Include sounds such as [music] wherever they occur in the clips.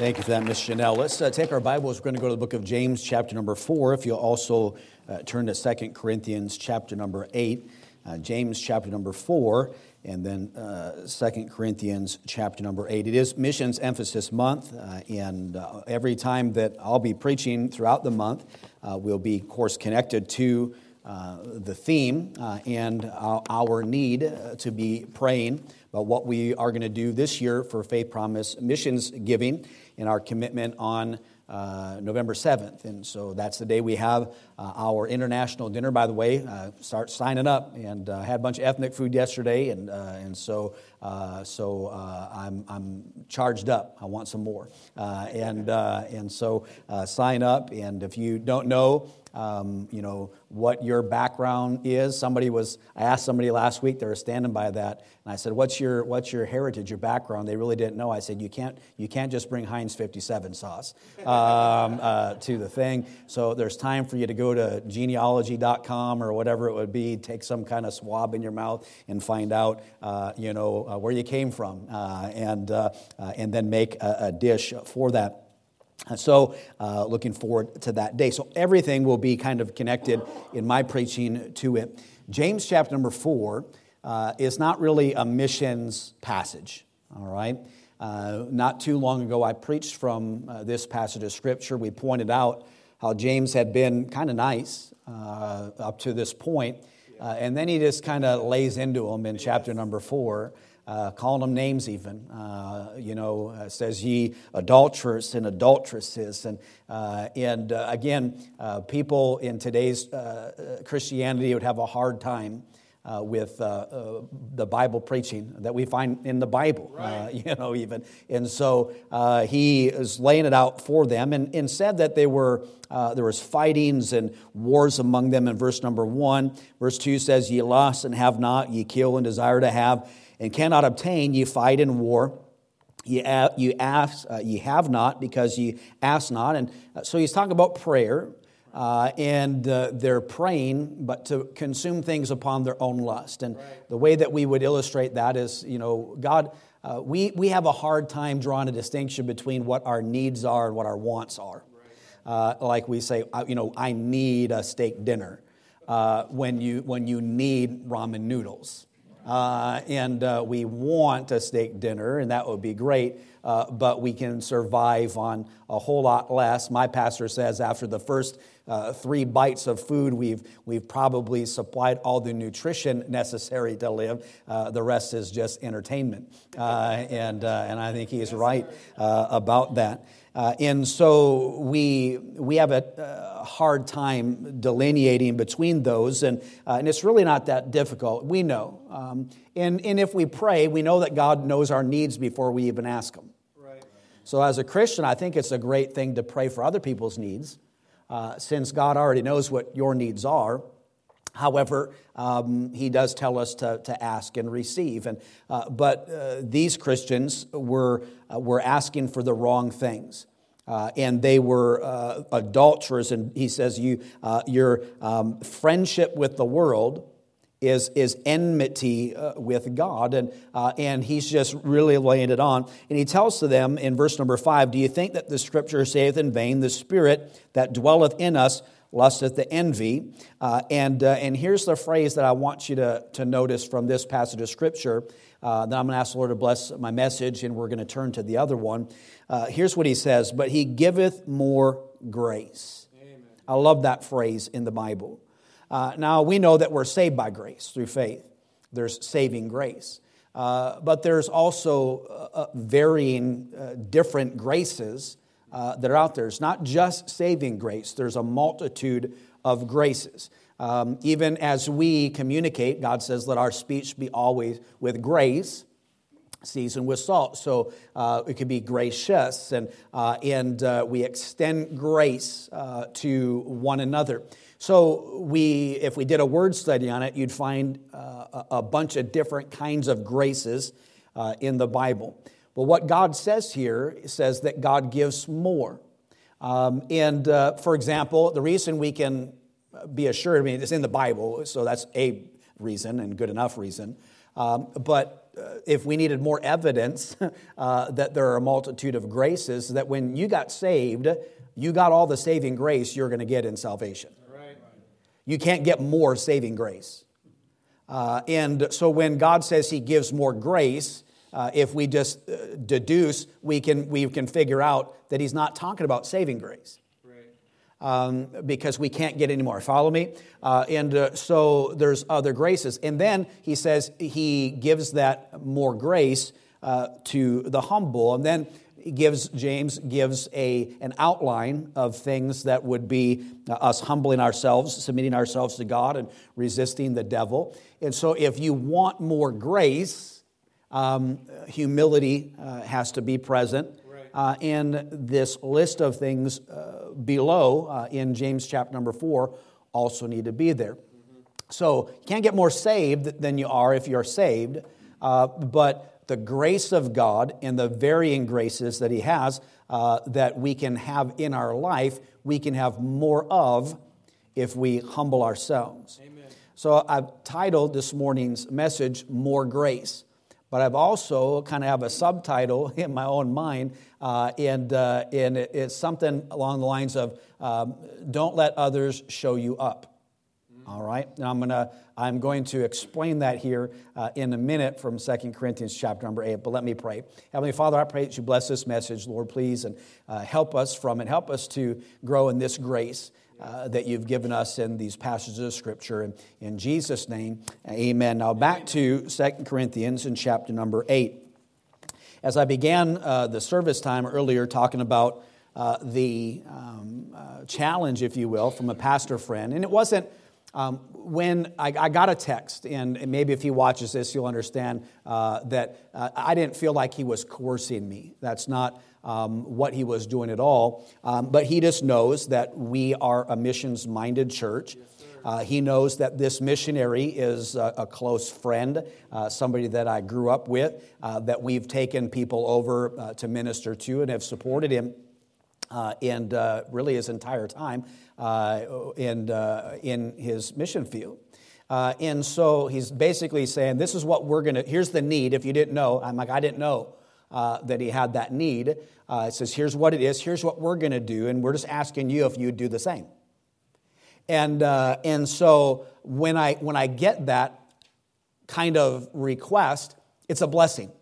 Thank you for that, Miss Chanel. Let's uh, take our Bibles. We're going to go to the book of James, chapter number four. If you'll also uh, turn to Second Corinthians, chapter number eight. Uh, James, chapter number four, and then uh, Second Corinthians, chapter number eight. It is Missions Emphasis Month, uh, and uh, every time that I'll be preaching throughout the month, we'll be, of course, connected to the theme and our need to be praying about what we are going to do this year for Faith Promise Missions Giving in our commitment on uh, November 7th. And so that's the day we have uh, our international dinner. By the way, uh, start signing up. And uh, had a bunch of ethnic food yesterday, and, uh, and so, uh, so I'm, I'm charged up. I want some more. and, and so sign up. And if you don't know, um, you know, what your background is. Somebody was, I asked somebody last week, they were standing by that, and I said, what's your, what's your heritage, your background? They really didn't know. I said, you can't, you can't just bring Heinz 57 sauce um, uh, to the thing. So there's time for you to go to genealogy.com or whatever it would be, take some kind of swab in your mouth and find out, uh, you know, uh, where you came from, uh, and, uh, uh, and then make a, a dish for that. So, uh, looking forward to that day. So, everything will be kind of connected in my preaching to it. James chapter number four uh, is not really a missions passage, all right? Uh, not too long ago, I preached from uh, this passage of scripture. We pointed out how James had been kind of nice uh, up to this point, uh, and then he just kind of lays into them in chapter number four uh, calling them names even. Uh, you know, uh, says ye adulterers and adulteresses. And, uh, and uh, again, uh, people in today's Christianity would have a hard time uh, with uh, uh, the Bible preaching that we find in the Bible, right. [laughs] you know, even. And so he is laying it out for them and, and said that they were, there was fightings and wars among them in verse number one. Verse two says, Ye lust and have not, ye kill and desire to have and cannot obtain, ye fight in war. You, you ask, uh, you have not because you ask not. And uh, so he's talking about prayer, uh, and uh, they're praying, but to consume things upon their own lust. And right. the way that we would illustrate that is, you know, God, uh, we, we have a hard time drawing a distinction between what our needs are and what our wants are. Right. Uh, like we say, you know, I need a steak dinner when, you, when you need ramen noodles. Uh, and uh, we want a steak dinner, and that would be great, uh, but we can survive on a whole lot less. My pastor says after the first uh, three bites of food, we've, we've probably supplied all the nutrition necessary to live. Uh, the rest is just entertainment. Uh, and, and I think he's right about that. Uh, and so we, we have a, hard time delineating between those, and, uh, and it's really not that difficult. We know. Um, and, and if we pray, we know that God knows our needs before we even ask Him. Right. So, as a Christian, I think it's a great thing to pray for other people's needs, uh, since God already knows what your needs are. However, um, he does tell us to, to ask and receive. And, uh, but uh, these Christians were, uh, were asking for the wrong things. Uh, and they were uh, adulterers. And he says, you, uh, Your um, friendship with the world is, is enmity with God. And, and he's just really laying it on. And he tells to them in verse number five Do you think that the scripture saith in vain, The spirit that dwelleth in us lusteth the envy. Uh, and, uh, and here's the phrase that I want you to, to notice from this passage of Scripture. Uh, then I'm going to ask the Lord to bless my message, and we're going to turn to the other one. Uh, here's what he says But he giveth more grace. Amen. I love that phrase in the Bible. Uh, now, we know that we're saved by grace through faith, there's saving grace. Uh, but there's also varying different graces uh, that are out there. It's not just saving grace, there's a multitude of graces. Um, even as we communicate, God says, let our speech be always with grace, seasoned with salt. So uh, it could be gracious, and, uh, and uh, we extend grace uh, to one another. So we, if we did a word study on it, you'd find uh, a bunch of different kinds of graces uh, in the Bible. But what God says here says that God gives more. Um, and uh, for example, the reason we can be assured, I mean, it's in the Bible, so that's a reason and good enough reason. Um, but if we needed more evidence [laughs] uh, that there are a multitude of graces, that when you got saved, you got all the saving grace you're going to get in salvation. You can't get more saving grace. Uh, and so when God says He gives more grace, uh, if we just uh, deduce, we can, we can figure out that He's not talking about saving grace um, because we can't get any more. Follow me? Uh, and uh, so there's other graces. And then he says he gives that more grace uh, to the humble. And then he gives James gives a an outline of things that would be uh, us humbling ourselves, submitting ourselves to God, and resisting the devil. And so, if you want more grace, um, humility uh, has to be present uh, in this list of things uh, below uh, in James chapter number four also need to be there. So you can't get more saved than you are if you're saved, uh, but the grace of God and the varying graces that He has uh, that we can have in our life, we can have more of if we humble ourselves. Amen. So I've titled this morning's message, More Grace. But I've also kind of have a subtitle [laughs] in my own mind, uh, and, uh, and it's something along the lines of um, Don't let others show you up. All right, and I'm gonna I'm going to explain that here uh, in a minute from 2 Corinthians chapter number eight. But let me pray. Heavenly Father, I pray that you bless this message, Lord, please, and uh, help us from it. Help us to grow in this grace uh, that you've given us in these passages of Scripture. And in Jesus' name, amen. Now back to Second Corinthians in chapter number 8. As I began uh, the service time earlier talking about uh, the um, uh, challenge, if you will, from a pastor friend, and it wasn't um, when I, I, got a text, and, maybe if he watches this, you'll understand uh, that uh, I didn't feel like he was coercing me. That's not um, what he was doing at all. Um, but he just knows that we are a missions minded church. Uh, he knows that this missionary is a, a close friend, uh, somebody that I grew up with, uh, that we've taken people over uh, to minister to and have supported him uh, and uh, really his entire time in, in his mission field. and so he's basically saying, This is what we're going to, here's the need. If you didn't know, I'm like, I didn't know uh, that he had that need. Uh, it says, here's what it is, here's what we're going to do, and we're just asking you if you'd do the same. And, uh, and so when I, when I get that kind of request, it's a blessing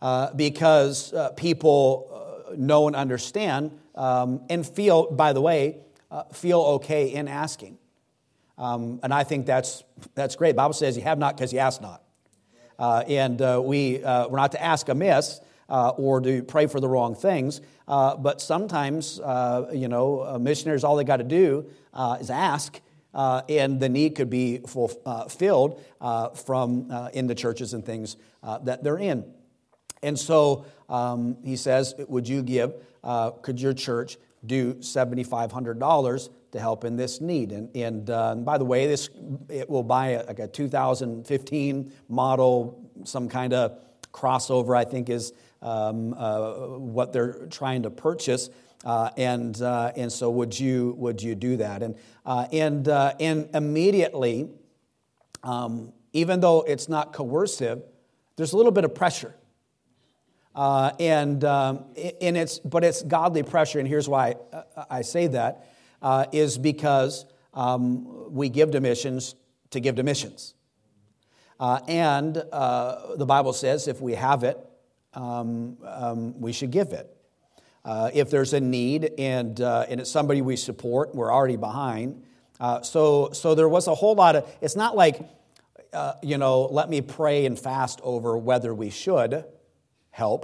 uh, because uh, people uh, know and understand um, and feel, by the way, feel okay in asking. Um, and I think that's, that's great. The Bible says you have not because you ask not. Uh, and uh, we, uh, we're not to ask amiss uh, or to pray for the wrong things, uh, but sometimes, uh, you know, missionaries, all they got to do is ask. and the need could be fulfilled from in the churches and things that they're in. And so um, he says, Would you give, could your church do $7,500 to help in this need. And, and, uh, by the way, this it will buy a, like a 2015 model, some kind of crossover, I think is um, uh, what they're trying to purchase. Uh, and, uh, and so would you, would you do that? And, uh, and, uh, and immediately, um, even though it's not coercive, there's a little bit of pressure. Uh, and, um, and it's, but it's godly pressure, and here's why I say that uh, is because um, we give to missions to give to missions. Uh, and uh, the Bible says if we have it, um, um, we should give it. Uh, if there's a need and, uh, and it's somebody we support, we're already behind. So, so there was a whole lot of, it's not like, you know, let me pray and fast over whether we should help,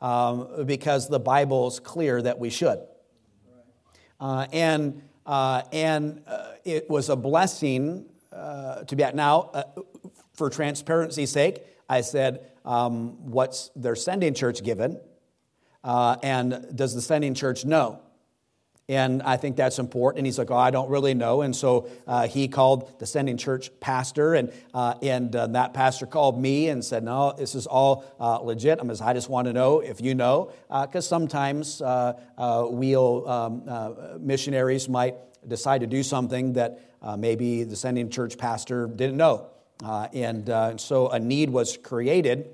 um, because the Bible's clear that we should. Uh, and uh, and uh, it was a blessing uh, to be at. Now, uh, for transparency's sake, I said, um, What's their sending church given? Uh, and does the sending church know? And I think that's important. And he's like, oh, I don't really know. And so uh, he called the sending church pastor, and, uh, and uh, that pastor called me and said, No, this is all uh, legit. I'm just, I just want to know if you know, because uh, sometimes uh, we'll, um, missionaries might decide to do something that maybe the sending church pastor didn't know. And so a need was created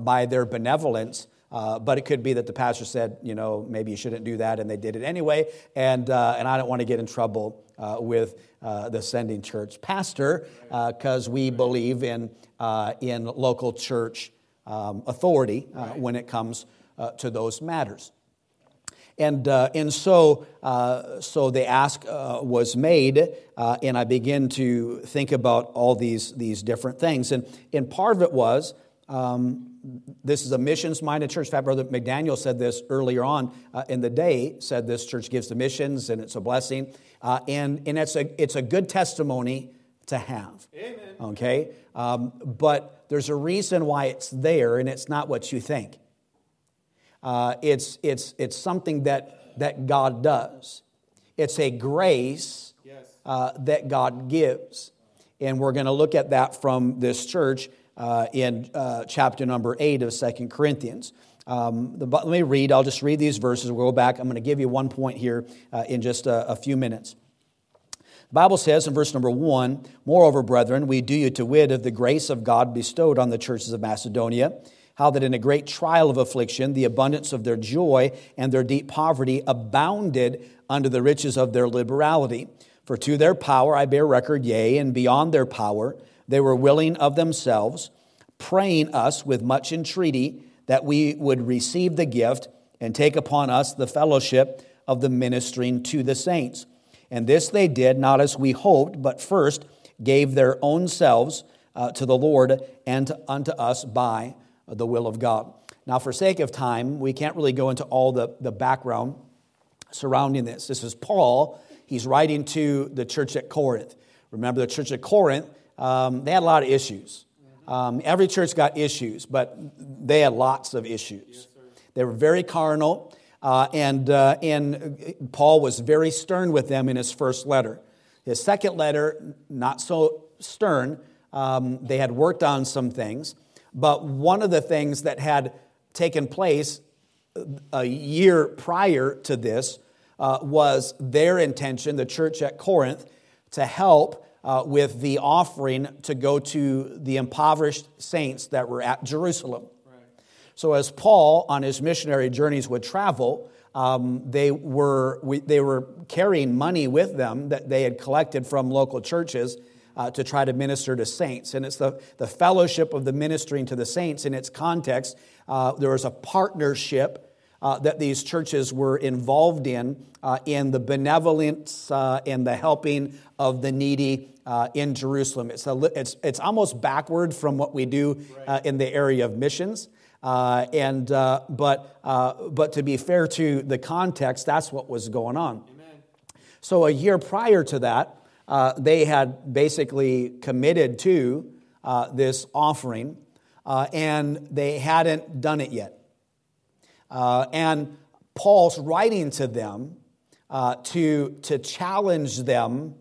by their benevolence. Uh, but it could be that the pastor said, you know, maybe you shouldn't do that, and they did it anyway. And, uh, and I don't want to get in trouble uh, with the sending church pastor because we believe in, in local church um, authority when it comes to those matters. And, uh, and so, uh, so the ask uh, was made, uh, and I began to think about all these, these different things. And, and part of it was um, this is a missions minded church. In fact, Brother McDaniel said this earlier on uh, in the day, said this church gives to missions and it's a blessing. Uh, and and it's, a, it's a good testimony to have. Amen. Okay? Um, but there's a reason why it's there, and it's not what you think. Uh, it's, it's, it's something that, that God does. It's a grace uh, that God gives. And we're going to look at that from this church uh, in uh, chapter number 8 of Second Corinthians. Um, the, let me read, I'll just read these verses. We'll go back. I'm going to give you one point here uh, in just a, a few minutes. The Bible says in verse number one, Moreover, brethren, we do you to wit of the grace of God bestowed on the churches of Macedonia how that in a great trial of affliction, the abundance of their joy and their deep poverty abounded under the riches of their liberality. For to their power I bear record, yea, and beyond their power, they were willing of themselves, praying us with much entreaty that we would receive the gift and take upon us the fellowship of the ministering to the saints. And this they did not as we hoped, but first gave their own selves uh, to the Lord and to, unto us by the will of God. Now, for sake of time, we can't really go into all the, the background surrounding this. This is Paul. He's writing to the church at Corinth. Remember, the church at Corinth, um, they had a lot of issues. Um, every church got issues, but they had lots of issues. Yes, they were very carnal, uh, and, uh, and Paul was very stern with them in his first letter. His second letter, not so stern. Um, they had worked on some things. But one of the things that had taken place a year prior to this uh, was their intention, the church at Corinth, to help uh, with the offering to go to the impoverished saints that were at Jerusalem. Right. So, as Paul on his missionary journeys would travel, um, they, were, we, they were carrying money with them that they had collected from local churches uh, to try to minister to saints. And it's the, the fellowship of the ministering to the saints in its context. Uh, there was a partnership uh, that these churches were involved in, uh, in the benevolence uh, and the helping of the needy uh, in Jerusalem. It's, a, it's, it's almost backward from what we do in the area of missions. Uh, and uh, but uh, but to be fair to the context, that's what was going on. Amen. So a year prior to that, uh, they had basically committed to uh, this offering, uh, and they hadn't done it yet. Uh, and Paul's writing to them uh, to, to challenge them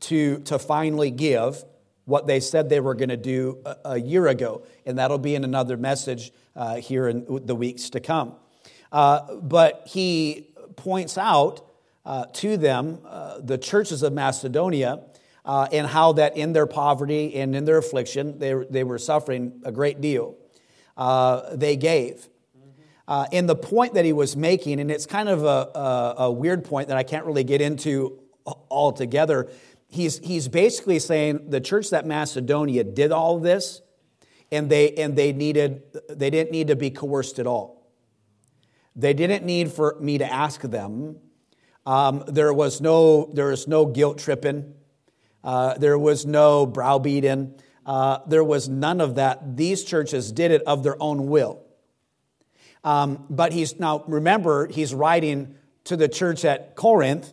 to, to finally give what they said they were going to do a, a, year ago. And that'll be in another message uh, here in the weeks to come. but he points out uh, to them, uh, the churches of Macedonia, uh, and how that in their poverty and in their affliction, they, they were suffering a great deal. Uh, they gave. Uh, and the point that he was making, and it's kind of a, a, a weird point that I can't really get into altogether, he's, he's basically saying the church that Macedonia did all this, and they, and they, needed, they didn't need to be coerced at all. They didn't need for me to ask them um, there was no there was no guilt tripping. Uh, there was no browbeating. Uh, there was none of that. These churches did it of their own will. Um, but he's now remember he's writing to the church at Corinth,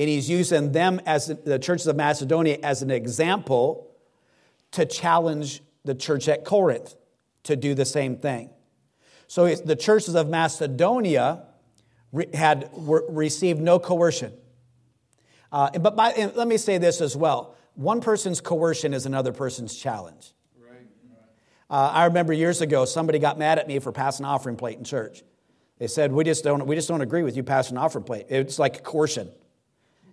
and he's using them as the churches of Macedonia as an example to challenge the church at Corinth to do the same thing. So the churches of Macedonia had received no coercion. Uh, but by, let me say this as well one person's coercion is another person's challenge. Uh, I remember years ago, somebody got mad at me for passing an offering plate in church. They said, we just, don't, we just don't agree with you passing an offering plate. It's like coercion.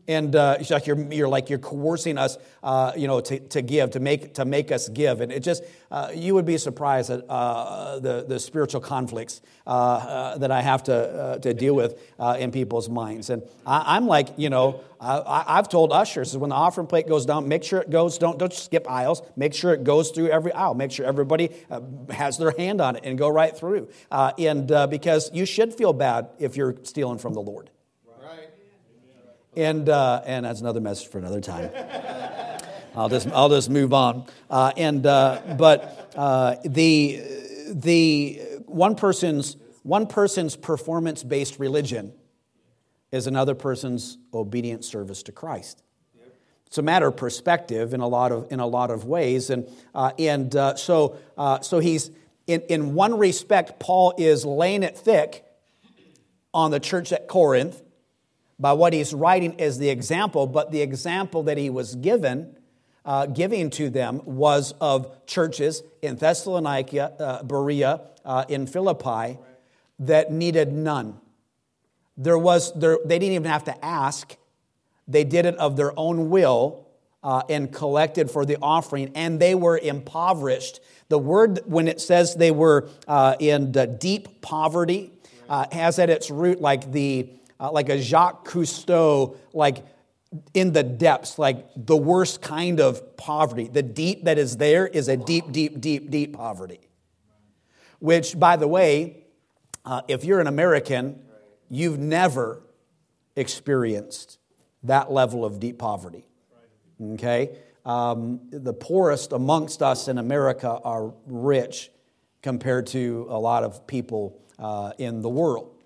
And uh, like you're, you're like you're coercing us, uh, you know, to, to give, to make to make us give, and it just uh, you would be surprised at uh, the the spiritual conflicts uh, uh, that I have to to deal with in people's minds, and I, am like, you know, I, have told ushers when the offering plate goes down, make sure it goes. Don't don't skip aisles. Make sure it goes through every aisle. Make sure everybody has their hand on it and go right through, and because you should feel bad if you're stealing from the Lord. And, uh, and that's another message for another time. [laughs] I'll just, I'll just move on. Uh, and, uh, but uh, the, the one person's, one person's performance based religion is another person's obedient service to Christ. It's a matter of perspective in a lot of, in a lot of ways. And, uh, and uh, so, so he's, in, in one respect, Paul is laying it thick on the church at Corinth by what he's writing as the example, but the example that he was given, uh, giving to them, was of churches in Thessalonica, uh, Berea, uh, in Philippi, that needed none. There was, there, they didn't even have to ask. They did it of their own will uh, and collected for the offering, and they were impoverished. The word, when it says they were uh, in deep poverty, uh, has at its root like the uh, like a Jacques Cousteau, like in the depths, like the worst kind of poverty. The deep that is there is a deep, deep, deep, deep poverty. Which, by the way, uh, if you're an American, you've never experienced that level of deep poverty. Okay? Um, the poorest amongst us in America are rich compared to a lot of people uh, in the world.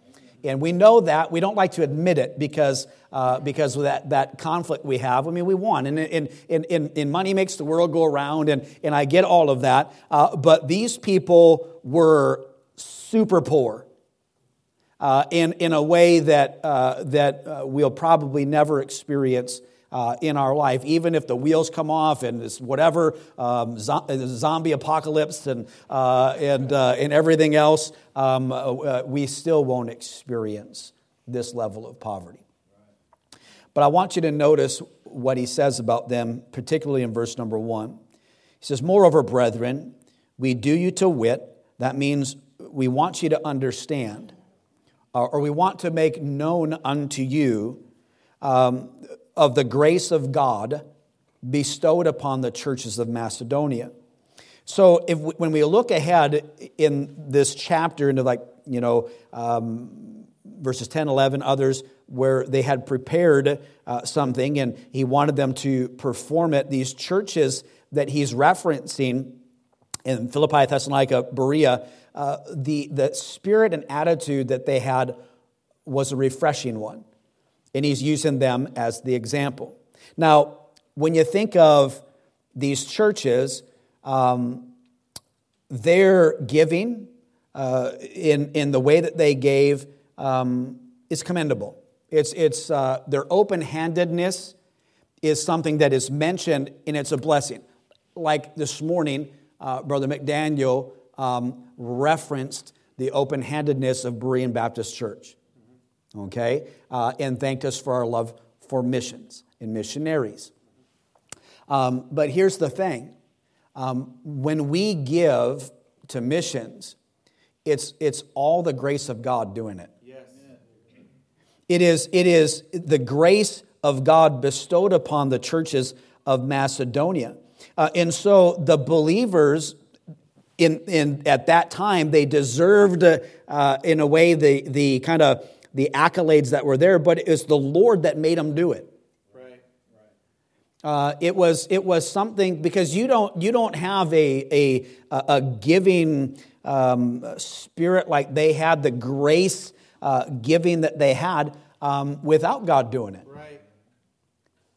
And we know that. We don't like to admit it because, uh, because of that, that conflict we have. I mean, we won. And, and, and, and, money makes the world go around, and, and I get all of that. Uh, but these people were super poor. Uh, in, in a way that, uh, that uh, we'll probably never experience uh, in our life, even if the wheels come off and it's whatever um, zombie apocalypse and, uh, and, uh, and everything else, um, uh, uh, we still won't experience this level of poverty. But I want you to notice what he says about them, particularly in verse number one. He says, Moreover, brethren, we do you to wit, that means we want you to understand, or we want to make known unto you um, of the grace of God bestowed upon the churches of Macedonia. So, if we, when we look ahead in this chapter into like, you know, um, verses 10, 11, others, where they had prepared uh, something and he wanted them to perform it, these churches that he's referencing in Philippi, Thessalonica, Berea, uh, the, the spirit and attitude that they had was a refreshing one and he's using them as the example. Now, when you think of these churches, um, their giving uh, in, in the way that they gave um, is commendable. It's, it's, uh, their open handedness is something that is mentioned, and it's a blessing. Like this morning, uh, Brother McDaniel um, referenced the open handedness of Berean Baptist Church okay, uh, and thanked us for our love for missions and missionaries. Um, but here's the thing um, when we give to missions, it's, it's all the grace of God doing it. Yes. It is, it is the grace of God bestowed upon the churches of Macedonia. Uh, and so the believers in, in, at that time, they deserved, uh, in a way, the, the kind of the accolades that were there, but it was the Lord that made them do it. Right, right. Uh, it was it was something because you don't you don't have a a, a giving um, spirit like they had the grace uh, giving that they had um, without God doing it. Right.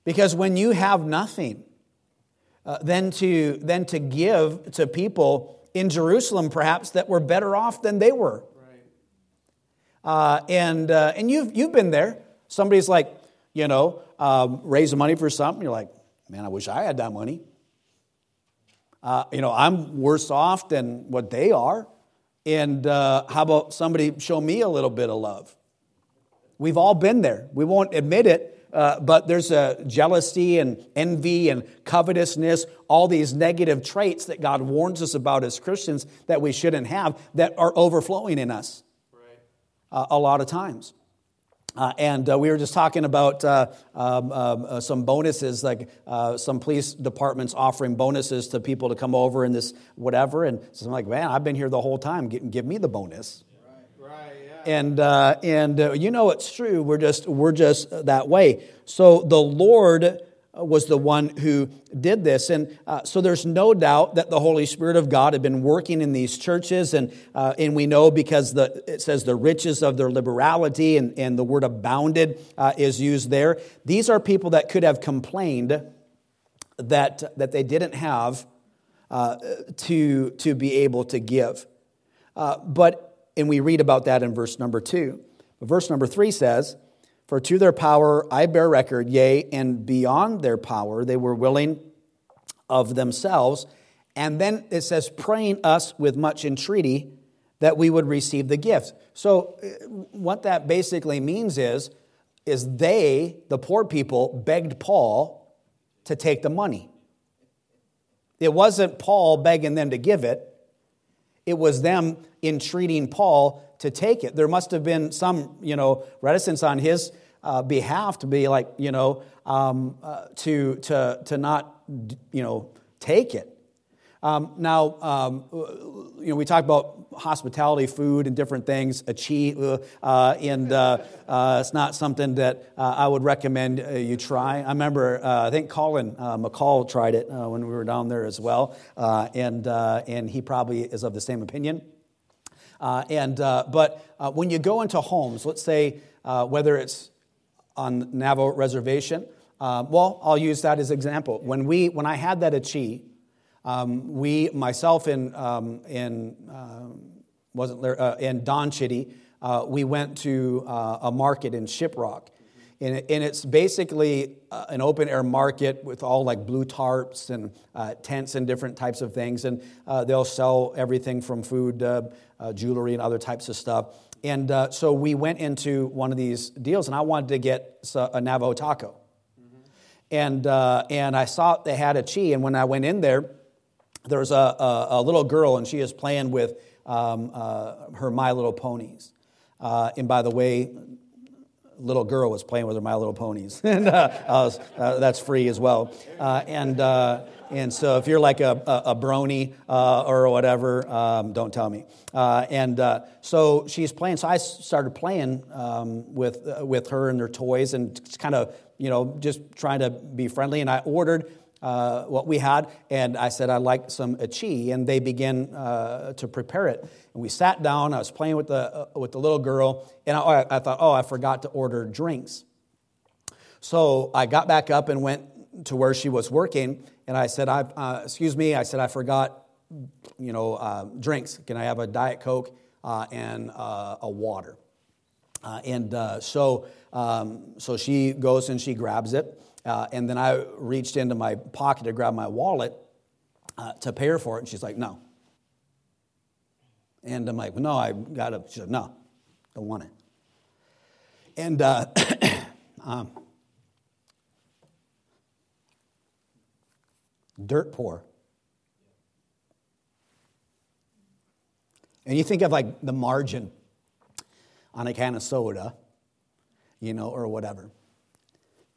Because when you have nothing, uh, then to then to give to people in Jerusalem perhaps that were better off than they were. Uh, and uh, and you've, you've been there. Somebody's like, you know, um, raising money for something. You're like, man, I wish I had that money. Uh, you know, I'm worse off than what they are. And uh, how about somebody show me a little bit of love? We've all been there. We won't admit it, uh, but there's a jealousy and envy and covetousness, all these negative traits that God warns us about as Christians that we shouldn't have that are overflowing in us. Uh, a lot of times. Uh, and uh, we were just talking about uh, um, um uh, some bonuses, like uh, some police departments offering bonuses to people to come over and this whatever. And so I'm like, man, I've been here the whole time. Give, give me the bonus. Right, right, yeah. And uh, and you know it's true. We're just we're just that way. So the Lord was the one who did this. And uh, so there's no doubt that the Holy Spirit of God had been working in these churches. And, uh, and we know because the, it says the riches of their liberality and, and the word abounded uh, is used there. These are people that could have complained that, that they didn't have uh, to, to be able to give. Uh, but, and we read about that in verse number two. But verse number three says, for to their power I bear record, yea, and beyond their power they were willing of themselves. And then it says, praying us with much entreaty that we would receive the gift. So, uh, what that basically means is, is they, the poor people, begged Paul to take the money. It wasn't Paul begging them to give it, it was them entreating Paul to take it. There must have been some, you know, reticence on his uh, behalf to be like, you know, um, uh, to, to, to not, you know, take it. Um, now, um, you know, we talk about hospitality, food, and different things. Achi, uh, uh, and uh, uh, it's not something that uh, I would recommend uh, you try. I remember, I think Colin McCall tried it when we were down there as well, and and he probably is of the same opinion. And but when you go into homes, let's say whether it's on Navajo Reservation. Uh, well, I'll use that as example. When we, when I had that achi, um, we, myself and um, in uh, wasn't there, uh, in Don Chitty, uh, we went to uh, a market in Shiprock. And, and it's basically uh, an open air market with all like blue tarps and uh, tents and different types of things. And uh, they'll sell everything from food, uh, jewelry, and other types of stuff. And uh, so we went into one of these deals, and I wanted to get a Navajo taco. Mm-hmm. And, uh, and I saw they had a chi, and when I went in there, there was a, a, a little girl, and she is playing with um, uh, her My Little Ponies. Uh, and by the way, little girl was playing with her My Little Ponies, [laughs] and uh, was, uh, that's free as well. and and so if you're like a, a, a brony uh, or whatever, um, don't tell me. Uh, and uh, so she's playing. So I started playing um, with, uh, with her and their toys and kind of, you know, just trying to be friendly. And I ordered uh, what we had, and I said, I'd like some achi. And they began uh, to prepare it. And we sat down. I was playing with the, with the little girl, and I, I thought, oh, I forgot to order drinks. So I got back up and went to where she was working, and I said, I, uh, excuse me, I said, I forgot, you know, uh, drinks. Can I have a Diet Coke uh, and uh, a water? Uh, and uh, so, um, so she goes and she grabs it. Uh, and then I reached into my pocket to grab my wallet uh, to pay her for it. And she's like, no. And I'm like, no, I got to. She said, no, don't want it. And uh, [coughs] um, dirt poor. And you think of like the margin on a can of soda, you know, or whatever.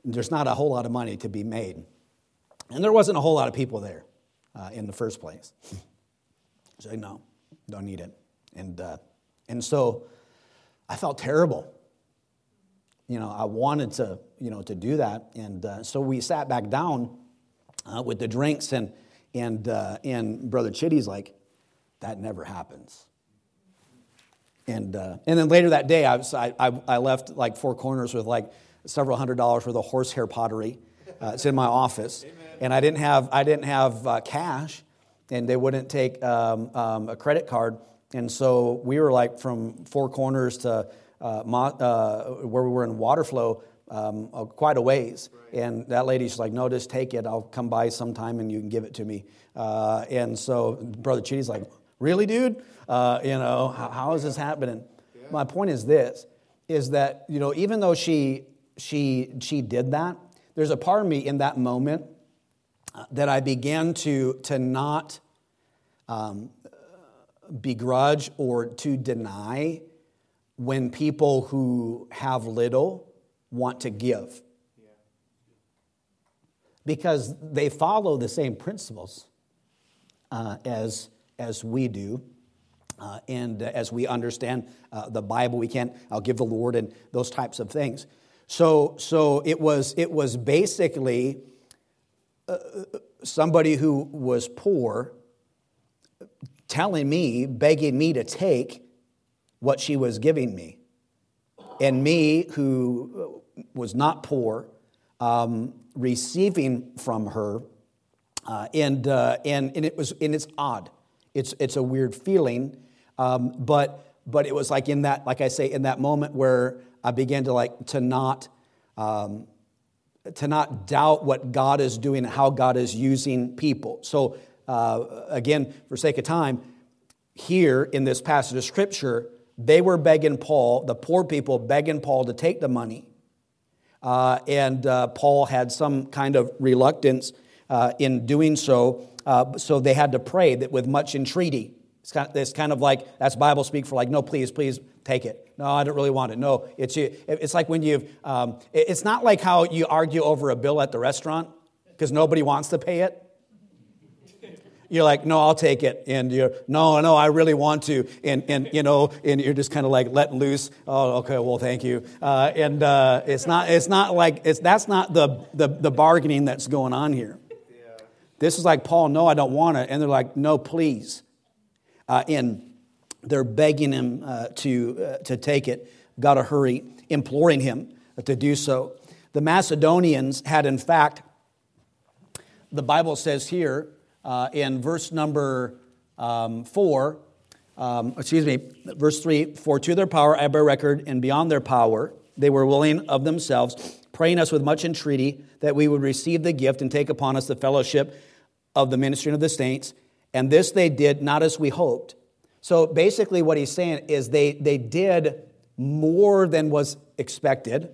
There's not a whole lot of money to be made. And there wasn't a whole lot of people there uh, in the first place. [laughs] so, no, don't need it. And, uh, and so I felt terrible. You know, I wanted to, you know, to do that. And uh, so we sat back down uh, with the drinks, and, and, uh, and Brother Chitty's like, that never happens. And, uh, and then later that day, I, was, I, I left like four corners with like several hundred dollars worth of horsehair pottery. Uh, it's in my office. Amen. And I didn't have, I didn't have uh, cash, and they wouldn't take um, um, a credit card. And so we were like from four corners to uh, uh, where we were in Waterflow, um, uh, quite a ways. Right. And that lady's like, no, just take it. I'll come by sometime and you can give it to me. Uh, and so Brother Chitty's like, really, dude? Uh, you know, how, how is this happening? Yeah. My point is this, is that, you know, even though she she, she did that, there's a part of me in that moment uh, that I began to, to not um, begrudge or to deny when people who have little want to give. Because they follow the same principles uh, as, as we do. Uh, and as we understand uh, the Bible, we can't, I'll give the Lord and those types of things. So, so it, was, it was basically uh, somebody who was poor telling me, begging me to take what she was giving me. And me, who was not poor, um, receiving from her. Uh, and, uh, and, and, it was, and it's odd. It's, it's a weird feeling. Um, but, but it was like in that, like I say, in that moment where I began to like, to not, um, to not doubt what God is doing and how God is using people. So, uh, again, for sake of time, here in this passage of scripture, they were begging Paul, the poor people begging Paul to take the money. Uh, and uh, Paul had some kind of reluctance uh, in doing so. Uh, so they had to pray that with much entreaty. It's kind, of, it's kind of like, that's Bible speak for like, no, please, please take it. No, I don't really want it. No, it's, it's like when you've, um, it's not like how you argue over a bill at the restaurant because nobody wants to pay it. You're like, no, I'll take it. And you're, no, no, I really want to. And, and you know, and you're just kind of like letting loose. Oh, okay, well, thank you. Uh, and uh, it's, not, it's not like, it's, that's not the, the, the bargaining that's going on here. Yeah. This is like, Paul, no, I don't want it. And they're like, no, please. Uh, and they're begging him uh, to, uh, to take it. Got to hurry, imploring him to do so. The Macedonians had, in fact, the Bible says here uh, in verse number um, 4, um, excuse me, verse 3 For to their power I bear record, and beyond their power they were willing of themselves, praying us with much entreaty that we would receive the gift and take upon us the fellowship of the ministry of the saints. And this they did not as we hoped so basically, what he's saying is they, they did more than was expected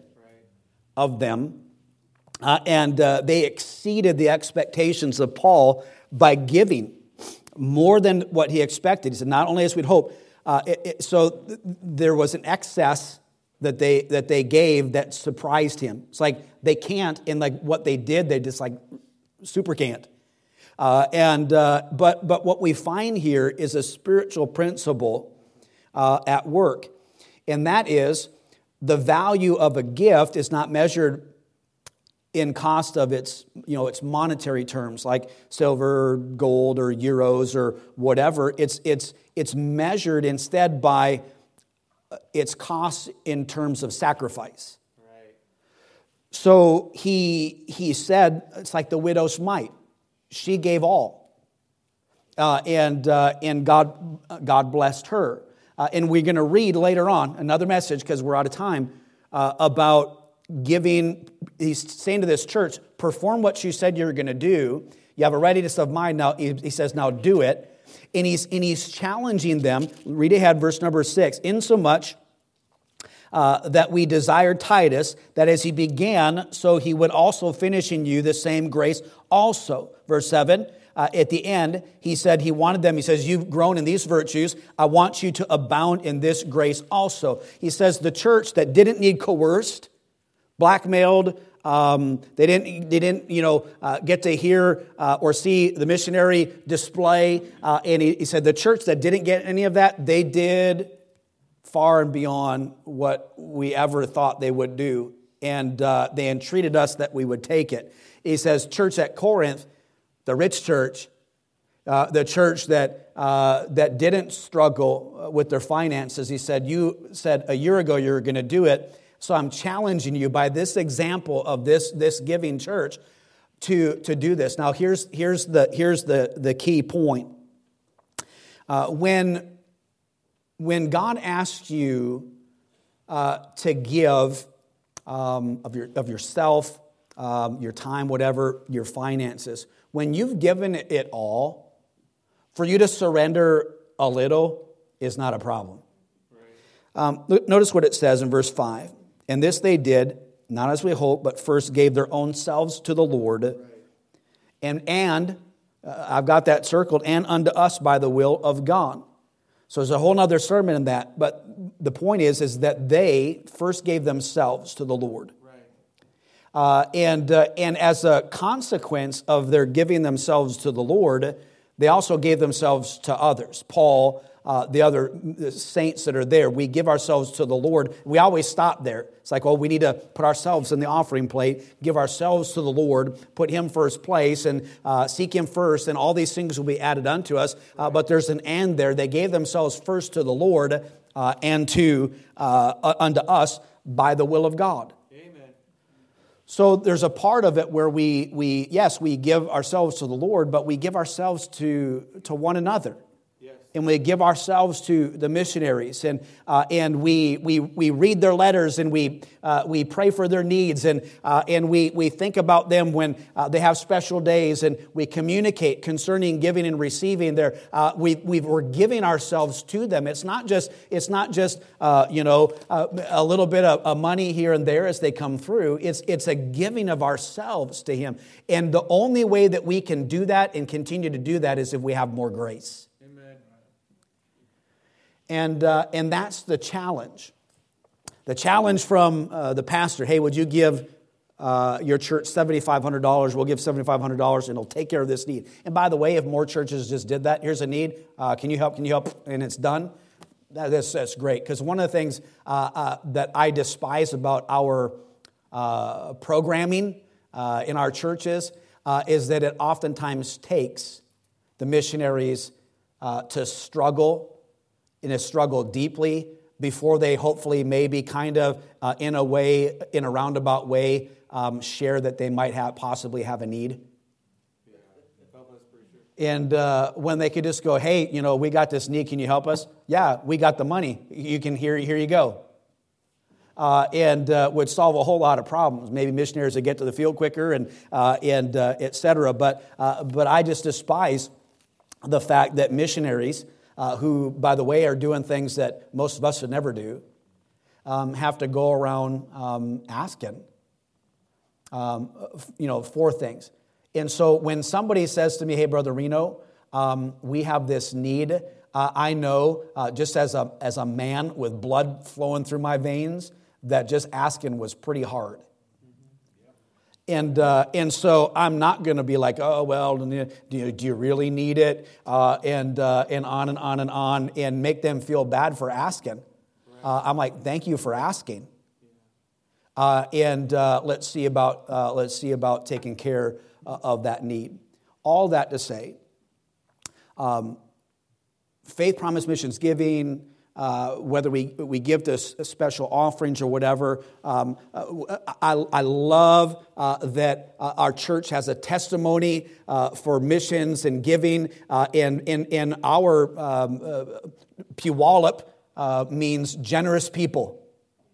of them, uh, and uh, they exceeded the expectations of Paul by giving more than what he expected. He said, Not only as we'd hope, uh, it, it, so th- there was an excess that they that they gave that surprised him. It's like they can't, and like what they did, they just like super can't. Uh, and, uh, but, but what we find here is a spiritual principle uh, at work, and that is the value of a gift is not measured in cost of its, you know, its monetary terms like silver, gold, or euros or whatever. It's, it's, it's measured instead by uh, its cost in terms of sacrifice. Right. So he, he said, it's like the widow's mite she gave all. Uh, and, uh, and God, God blessed her. Uh, and we're going to read later on another message because we're out of time uh, about giving. He's saying to this church, perform what you said you were going to do. You have a readiness of mind now. He, he says, now do it. And he's, and he's challenging them. Read ahead, verse number six. Insomuch uh, that we desired Titus, that as he began, so he would also finish in you the same grace also. Verse 7. Uh, at the end, he said he wanted them, he says, You've grown in these virtues. I want you to abound in this grace also. He says, The church that didn't need coerced, blackmailed, um, they didn't, they didn't you know, uh, get to hear uh, or see the missionary display. Uh, and he, he said, The church that didn't get any of that, they did far and beyond what we ever thought they would do. And uh, they entreated us that we would take it. He says, Church at Corinth, the rich church, uh, the church that, uh, that didn't struggle with their finances, he said, You said a year ago you were going to do it. So I'm challenging you by this example of this, this giving church to, to do this. Now, here's, here's, the, here's the, the key point. Uh, when when God asks you uh, to give um, of, your, of yourself, um, your time, whatever, your finances, when you've given it all, for you to surrender a little is not a problem. Um, notice what it says in verse 5. And this they did not as we hope, but first gave their own selves to the Lord. And, and uh, I've got that circled, and unto us by the will of God. So there's a whole other sermon in that. But the point is, is that they first gave themselves to the Lord. Uh, and, uh, and as a consequence of their giving themselves to the Lord, they also gave themselves to others. Paul uh, the other saints that are there. We give ourselves to the Lord. We always stop there. It's like, well, we need to put ourselves in the offering plate, give ourselves to the Lord, put Him first place, and uh, seek Him first, and all these things will be added unto us. Uh, but there's an and there. They gave themselves first to the Lord uh, and to uh, unto us by the will of God. Amen. So there's a part of it where we, we yes, we give ourselves to the Lord, but we give ourselves to, to one another and we give ourselves to the missionaries. And, uh, and we, we, we read their letters and we, uh, we pray for their needs. And, uh, and we, we think about them when uh, they have special days and we communicate concerning giving and receiving their, uh, we, we, we're giving ourselves to them. It's not just it's not just uh, you know a little bit of, of money here and there as they come through. It's, it's a giving of ourselves to him. And the only way that we can do that and continue to do that is if we have more grace and, uh, and that's the challenge. The challenge from uh, the pastor hey, would you give uh, your church $7,500? We'll give $7,500 and it'll take care of this need. And by the way, if more churches just did that, here's a need. Uh, can you help? Can you help? And it's done. That, that's, that's great. Because one of the things uh, uh, that I despise about our programming in our churches is that it oftentimes takes the missionaries to struggle in a struggle deeply before they hopefully maybe kind of uh, in a way in a roundabout way um, share that they might have possibly have a need. And uh, when they could just go hey you know we got this need. Can you help us? Yeah we got the money. You can here here you go. Uh, and uh, would solve a whole lot of problems. Maybe missionaries would get to the field quicker and, uh, and uh, et cetera. But, uh, but I just despise the fact that missionaries uh, who, by the way, are doing things that most of us would never do, um, have to go around um, asking, um, you know, for things. And so when somebody says to me, hey, Brother Reno, um, we have this need, uh, I know, uh, just as a, as a man with blood flowing through my veins, that just asking was pretty hard. And, uh, and so I'm not going to be like, oh, well, do you, do you really need it? Uh, and, uh, and on and on and on, and make them feel bad for asking. Uh, I'm like, thank you for asking. Uh, and uh, let's, see about, let's see about taking care of that need. All that to say, um, faith promise missions giving, uh, whether we, we give to special offerings or whatever. Um, uh, I, I love uh, that uh, our church has a testimony uh, for missions and giving, and, and, and our um, Puyallup means generous people.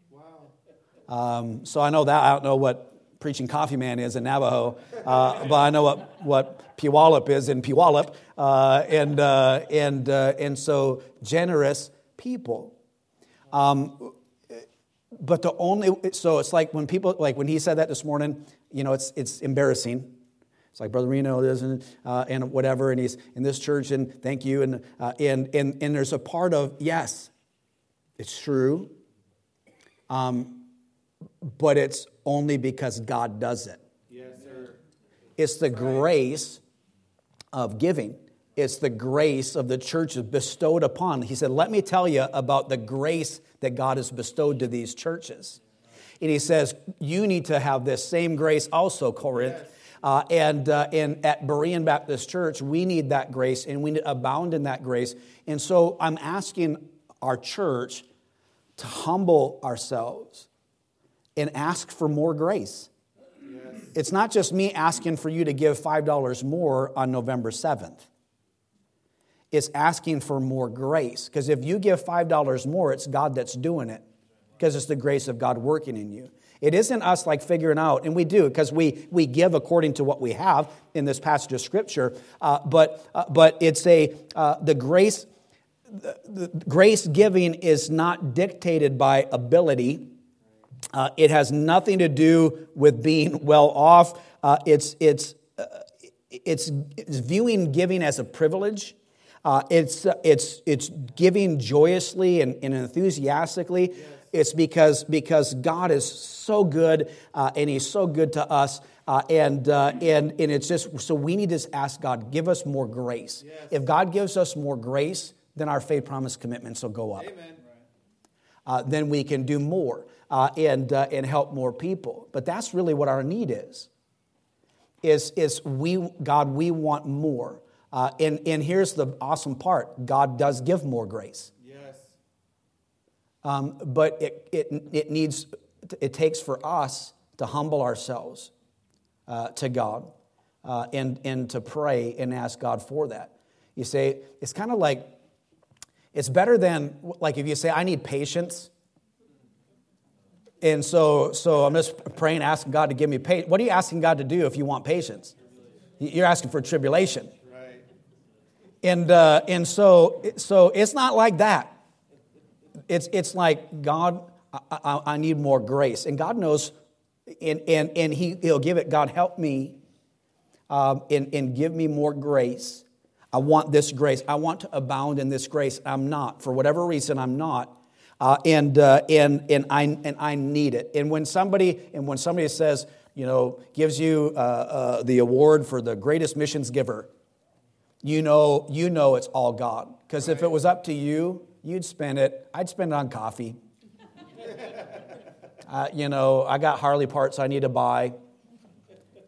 Wow. Um, so I know that. I don't know what preaching coffee man is in Navajo, but I know what, what Puyallup is in Puyallup. and, and, and so generous people. Um, but the only, so it's like when people, like when he said that this morning, you know, it's, it's embarrassing. It's like Brother Reno doesn't, uh, and whatever, and he's in this church, and thank you. And, uh, and, and, and there's a part of, yes, it's true, um, but it's only because God does it. Yes, sir. It's the grace of giving. It's the grace of the church bestowed upon. He said, Let me tell you about the grace that God has bestowed to these churches. And he says, You need to have this same grace also, Corinth. Yes. Uh, and, uh, and at Berean Baptist Church, we need that grace and we need to abound in that grace. And so I'm asking our church to humble ourselves and ask for more grace. Yes. It's not just me asking for you to give $5 more on November 7th. It's asking for more grace. Because if you give $5 more, it's God that's doing it, because it's the grace of God working in you. It isn't us like figuring out, and we do because we, we give according to what we have in this passage of Scripture, uh, but, uh, but it's a, uh, the grace, the grace giving is not dictated by ability, Uh, it has nothing to do with being well off. Uh, it's, it's, uh, it's, it's viewing giving as a privilege. Uh, it's, it's, it's giving joyously and, and enthusiastically. Yes. It's because, because God is so good uh, and He's so good to us. Uh, and, uh, and, and it's just, so we need to ask God, give us more grace. Yes. If God gives us more grace, then our faith promise commitments will go up. Uh, then we can do more uh, and, uh, and help more people. But that's really what our need is. Is, is we, God, we want more. Uh, and, and here's the awesome part God does give more grace. Yes. Um, but it, it, it needs, it takes for us to humble ourselves uh, to God uh, and, and to pray and ask God for that. You say, it's kind of like, it's better than, like if you say, I need patience. And so, so I'm just praying, asking God to give me patience. What are you asking God to do if you want patience? You're asking for tribulation. And, uh, and so, so it's not like that. It's, it's like, God, I, I, I need more grace. And God knows, and, and, and he, He'll give it. God, help me um, and, and give me more grace. I want this grace. I want to abound in this grace. I'm not. For whatever reason, I'm not. Uh, and, uh, and, and, I, and I need it. And when somebody, and when somebody says, you know, gives you uh, uh the award for the greatest missions giver, you know, you know it's all God. Because if it was up to you, you'd spend it, I'd spend it on coffee. [laughs] uh, you know, I got Harley parts I need to buy.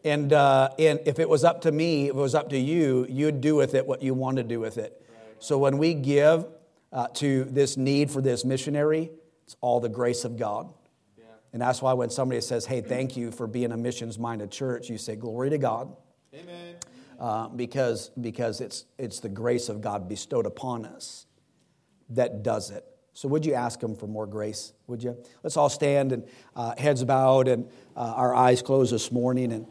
And, uh, and if it was up to me, if it was up to you, you'd do with it what you want to do with it. So when we give uh, to this need for this missionary, it's all the grace of God. Yeah. And that's why when somebody says, hey, thank you for being a missions minded church, you say, glory to God. Amen uh, because, because it's, it's the grace of God bestowed upon us that does it. So, would you ask Him for more grace? Would you? Let's all stand and uh, heads bowed and uh, our eyes closed this morning. And